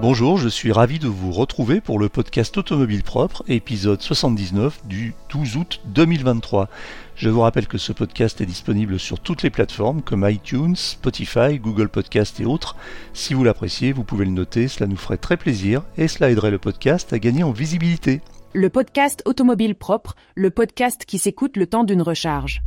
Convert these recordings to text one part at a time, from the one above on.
Bonjour, je suis ravi de vous retrouver pour le podcast Automobile Propre, épisode 79 du 12 août 2023. Je vous rappelle que ce podcast est disponible sur toutes les plateformes comme iTunes, Spotify, Google Podcast et autres. Si vous l'appréciez, vous pouvez le noter, cela nous ferait très plaisir et cela aiderait le podcast à gagner en visibilité. Le podcast Automobile Propre, le podcast qui s'écoute le temps d'une recharge.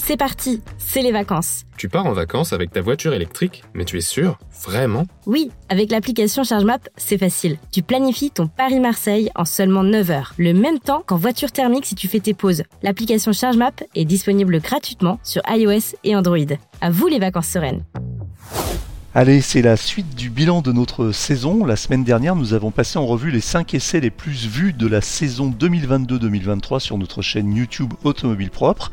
C'est parti, c'est les vacances. Tu pars en vacances avec ta voiture électrique, mais tu es sûr Vraiment? Oui, avec l'application ChargeMap, c'est facile. Tu planifies ton Paris-Marseille en seulement 9 heures, le même temps qu'en voiture thermique si tu fais tes pauses. L'application ChargeMap est disponible gratuitement sur iOS et Android. À vous les vacances sereines. Allez, c'est la suite du bilan de notre saison. La semaine dernière, nous avons passé en revue les 5 essais les plus vus de la saison 2022-2023 sur notre chaîne YouTube Automobile Propre.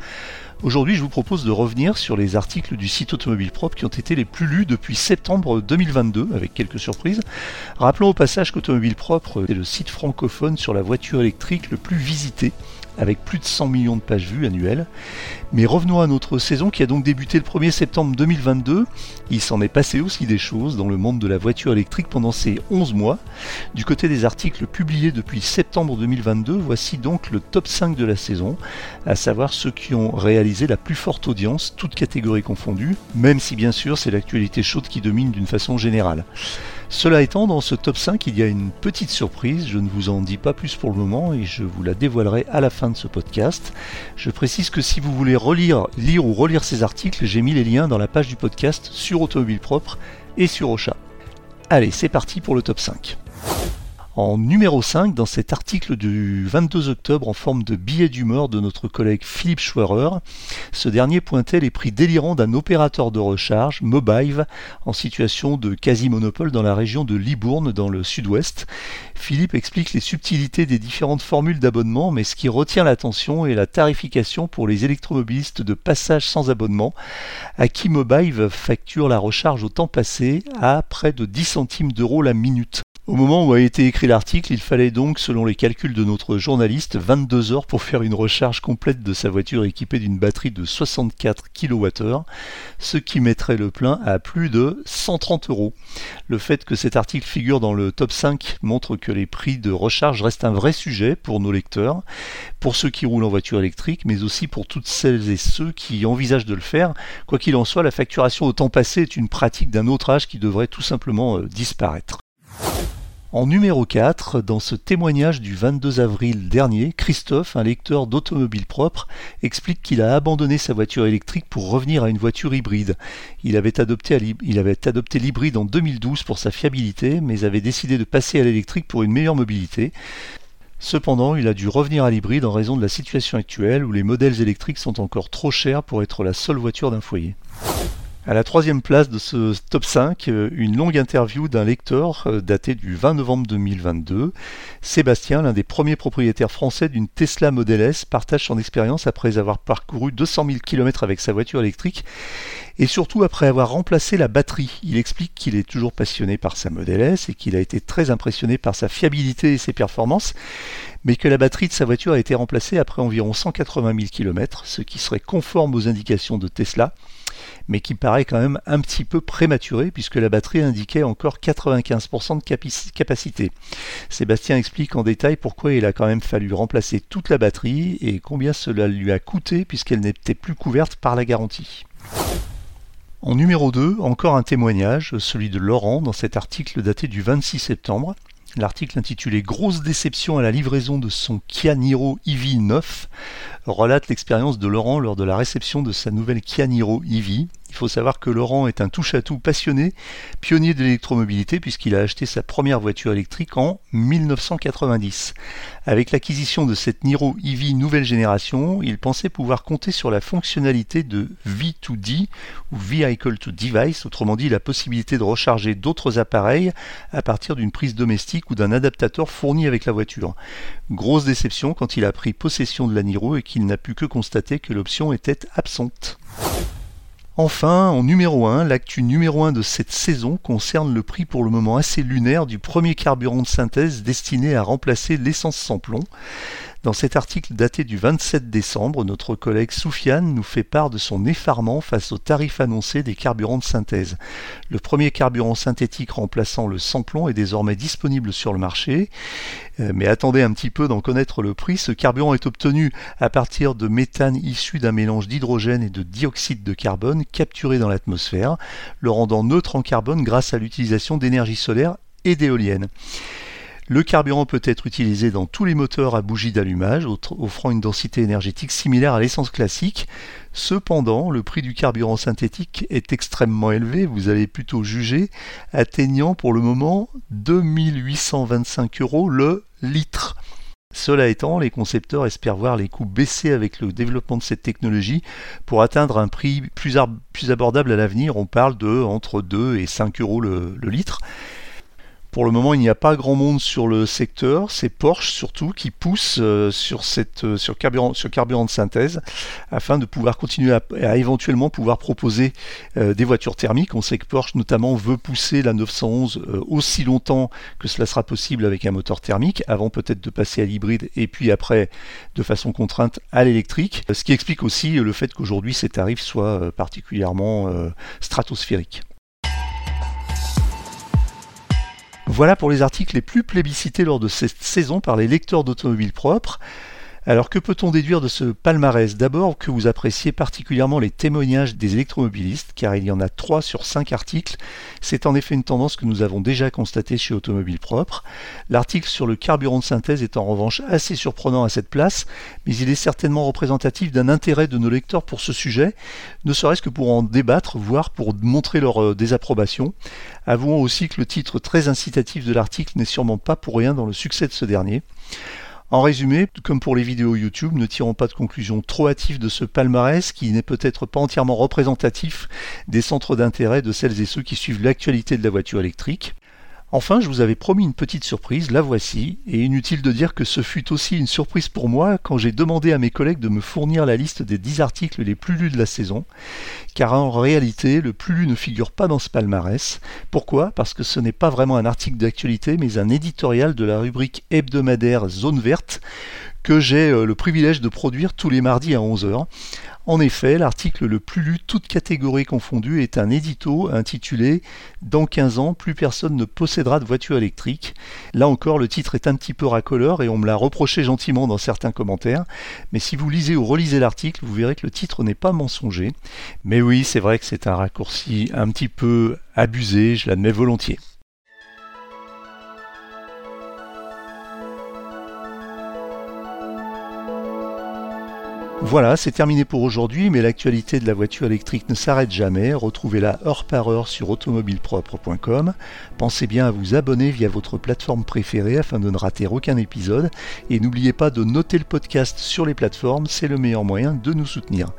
Aujourd'hui, je vous propose de revenir sur les articles du site Automobile Propre qui ont été les plus lus depuis septembre 2022, avec quelques surprises. Rappelons au passage qu'Automobile Propre est le site francophone sur la voiture électrique le plus visité avec plus de 100 millions de pages vues annuelles. Mais revenons à notre saison qui a donc débuté le 1er septembre 2022. Il s'en est passé aussi des choses dans le monde de la voiture électrique pendant ces 11 mois. Du côté des articles publiés depuis septembre 2022, voici donc le top 5 de la saison, à savoir ceux qui ont réalisé la plus forte audience, toutes catégories confondues, même si bien sûr c'est l'actualité chaude qui domine d'une façon générale. Cela étant, dans ce top 5, il y a une petite surprise, je ne vous en dis pas plus pour le moment et je vous la dévoilerai à la fin de ce podcast. Je précise que si vous voulez relire, lire ou relire ces articles, j'ai mis les liens dans la page du podcast sur Automobile Propre et sur Ocha. Allez, c'est parti pour le top 5. En numéro 5, dans cet article du 22 octobre en forme de billet d'humeur de notre collègue Philippe Schwerer, ce dernier pointait les prix délirants d'un opérateur de recharge, Mobive, en situation de quasi-monopole dans la région de Libourne, dans le sud-ouest. Philippe explique les subtilités des différentes formules d'abonnement, mais ce qui retient l'attention est la tarification pour les électromobilistes de passage sans abonnement, à qui Mobive facture la recharge au temps passé à près de 10 centimes d'euros la minute. Au moment où a été écrit l'article, il fallait donc, selon les calculs de notre journaliste, 22 heures pour faire une recharge complète de sa voiture équipée d'une batterie de 64 kWh, ce qui mettrait le plein à plus de 130 euros. Le fait que cet article figure dans le top 5 montre que les prix de recharge restent un vrai sujet pour nos lecteurs, pour ceux qui roulent en voiture électrique, mais aussi pour toutes celles et ceux qui envisagent de le faire. Quoi qu'il en soit, la facturation au temps passé est une pratique d'un autre âge qui devrait tout simplement euh, disparaître. En numéro 4, dans ce témoignage du 22 avril dernier, Christophe, un lecteur d'automobile propre, explique qu'il a abandonné sa voiture électrique pour revenir à une voiture hybride. Il avait adopté, l'hybride en 2012 pour sa fiabilité, mais avait décidé de passer à l'électrique pour une meilleure mobilité. Cependant, il a dû revenir à l'hybride en raison de la situation actuelle où les modèles électriques sont encore trop chers pour être la seule voiture d'un foyer. À la troisième place de ce top 5, euh, une longue interview d'un lecteur euh, daté du 20 novembre 2022. Sébastien, l'un des premiers propriétaires français d'une Tesla Model S, partage son expérience après avoir parcouru 200 000 km avec sa voiture électrique et surtout après avoir remplacé la batterie. Il explique qu'il est toujours passionné par sa Model S et qu'il a été très impressionné par sa fiabilité et ses performances, mais que la batterie de sa voiture a été remplacée après environ 180 000 km, ce qui serait conforme aux indications de Tesla mais qui paraît quand même un petit peu prématuré puisque la batterie indiquait encore 95% de capacité. Sébastien explique en détail pourquoi il a quand même fallu remplacer toute la batterie et combien cela lui a coûté puisqu'elle n'était plus couverte par la garantie. En numéro 2, encore un témoignage, celui de Laurent dans cet article daté du 26 septembre. L'article intitulé Grosse déception à la livraison de son Kia Niro EV 9 relate l'expérience de Laurent lors de la réception de sa nouvelle Kia Niro EV. Il faut savoir que Laurent est un touche-à-tout passionné, pionnier de l'électromobilité puisqu'il a acheté sa première voiture électrique en 1990. Avec l'acquisition de cette Niro EV nouvelle génération, il pensait pouvoir compter sur la fonctionnalité de V2D ou Vehicle to Device, autrement dit la possibilité de recharger d'autres appareils à partir d'une prise domestique ou d'un adaptateur fourni avec la voiture. Grosse déception quand il a pris possession de la Niro et qu'il n'a pu que constater que l'option était absente. Enfin, en numéro 1, l'actu numéro 1 de cette saison concerne le prix pour le moment assez lunaire du premier carburant de synthèse destiné à remplacer l'essence sans plomb. Dans cet article daté du 27 décembre, notre collègue Soufiane nous fait part de son effarement face aux tarifs annoncés des carburants de synthèse. Le premier carburant synthétique remplaçant le sans-plomb est désormais disponible sur le marché. Euh, mais attendez un petit peu d'en connaître le prix. Ce carburant est obtenu à partir de méthane issu d'un mélange d'hydrogène et de dioxyde de carbone capturé dans l'atmosphère, le rendant neutre en carbone grâce à l'utilisation d'énergie solaire et d'éoliennes. Le carburant peut être utilisé dans tous les moteurs à bougie d'allumage, offrant une densité énergétique similaire à l'essence classique. Cependant, le prix du carburant synthétique est extrêmement élevé, vous allez plutôt juger, atteignant pour le moment 2825 euros le litre. Cela étant, les concepteurs espèrent voir les coûts baisser avec le développement de cette technologie pour atteindre un prix plus, abordable à l'avenir. On parle de entre 2 et 5 euros le litre. Pour le moment, il n'y a pas grand monde sur le secteur. C'est Porsche surtout qui pousse euh, sur, cette, euh, carburant, de synthèse afin de pouvoir continuer à, éventuellement pouvoir proposer euh, des voitures thermiques. On sait que Porsche notamment veut pousser la 911 aussi longtemps que cela sera possible avec un moteur thermique, avant peut-être de passer à l'hybride et puis après de façon contrainte à l'électrique. Ce qui explique aussi le fait qu'aujourd'hui ces tarifs soient particulièrement stratosphériques. Voilà pour les articles les plus plébiscités lors de cette saison par les lecteurs d'automobiles propres. Alors que peut-on déduire de ce palmarès? D'abord que vous appréciez particulièrement les témoignages des électromobilistes, car il y en a 3 sur 5 articles. C'est en effet une tendance que nous avons déjà constatée chez Automobile Propre. L'article sur le carburant de synthèse est en revanche assez surprenant à cette place, mais il est certainement représentatif d'un intérêt de nos lecteurs pour ce sujet, ne serait-ce que pour en débattre, voire pour montrer leur euh, désapprobation. Avouons aussi que le titre très incitatif de l'article n'est sûrement pas pour rien dans le succès de ce dernier. En résumé, comme pour les vidéos YouTube, ne tirons pas de conclusions trop hâtives de ce palmarès qui n'est peut-être pas entièrement représentatif des centres d'intérêt de celles et ceux qui suivent l'actualité de la voiture électrique. Enfin, je vous avais promis une petite surprise, la voici, et inutile de dire que ce fut aussi une surprise pour moi quand j'ai demandé à mes collègues de me fournir la liste des 10 articles les plus lus de la saison, car en réalité, le plus lu ne figure pas dans ce palmarès. Pourquoi? Parce que ce n'est pas vraiment un article d'actualité, mais un éditorial de la rubrique hebdomadaire Zone Verte, que j'ai euh, le privilège de produire tous les mardis à 11h. En effet, l'article le plus lu, toutes catégories confondues, est un édito intitulé Dans 15 ans, plus personne ne possédera de voiture électrique. Là encore, le titre est un petit peu racoleur et on me l'a reproché gentiment dans certains commentaires. Mais si vous lisez ou relisez l'article, vous verrez que le titre n'est pas mensonger. Mais oui, c'est vrai que c'est un raccourci un petit peu abusé, je l'admets volontiers. Voilà, c'est terminé pour aujourd'hui, mais l'actualité de la voiture électrique ne s'arrête jamais. Retrouvez-la heure par heure sur automobilepropre.com. Pensez bien à vous abonner via votre plateforme préférée afin de ne rater aucun épisode. Et n'oubliez pas de noter le podcast sur les plateformes, c'est le meilleur moyen de nous soutenir.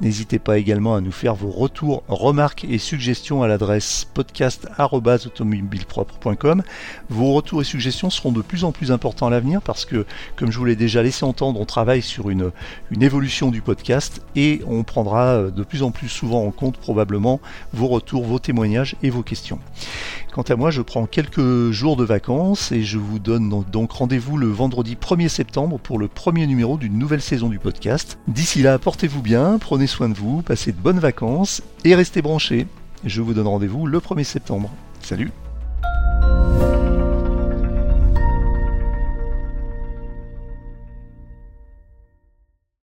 N'hésitez pas également à nous faire vos retours, remarques et suggestions à l'adresse podcast.automobilepropre.com. Vos retours et suggestions seront de plus en plus importants à l'avenir parce que, comme je vous l'ai déjà laissé entendre, on travaille sur une, une évolution du podcast et on prendra euh, de plus en plus souvent en compte probablement vos retours, vos témoignages et vos questions. Quant à moi, je prends quelques jours de vacances et je vous donne donc rendez-vous le vendredi 1er septembre pour le premier numéro d'une nouvelle saison du podcast. D'ici là, portez-vous bien, prenez soin de vous, passez de bonnes vacances et restez branchés. Je vous donne rendez-vous le 1er septembre. Salut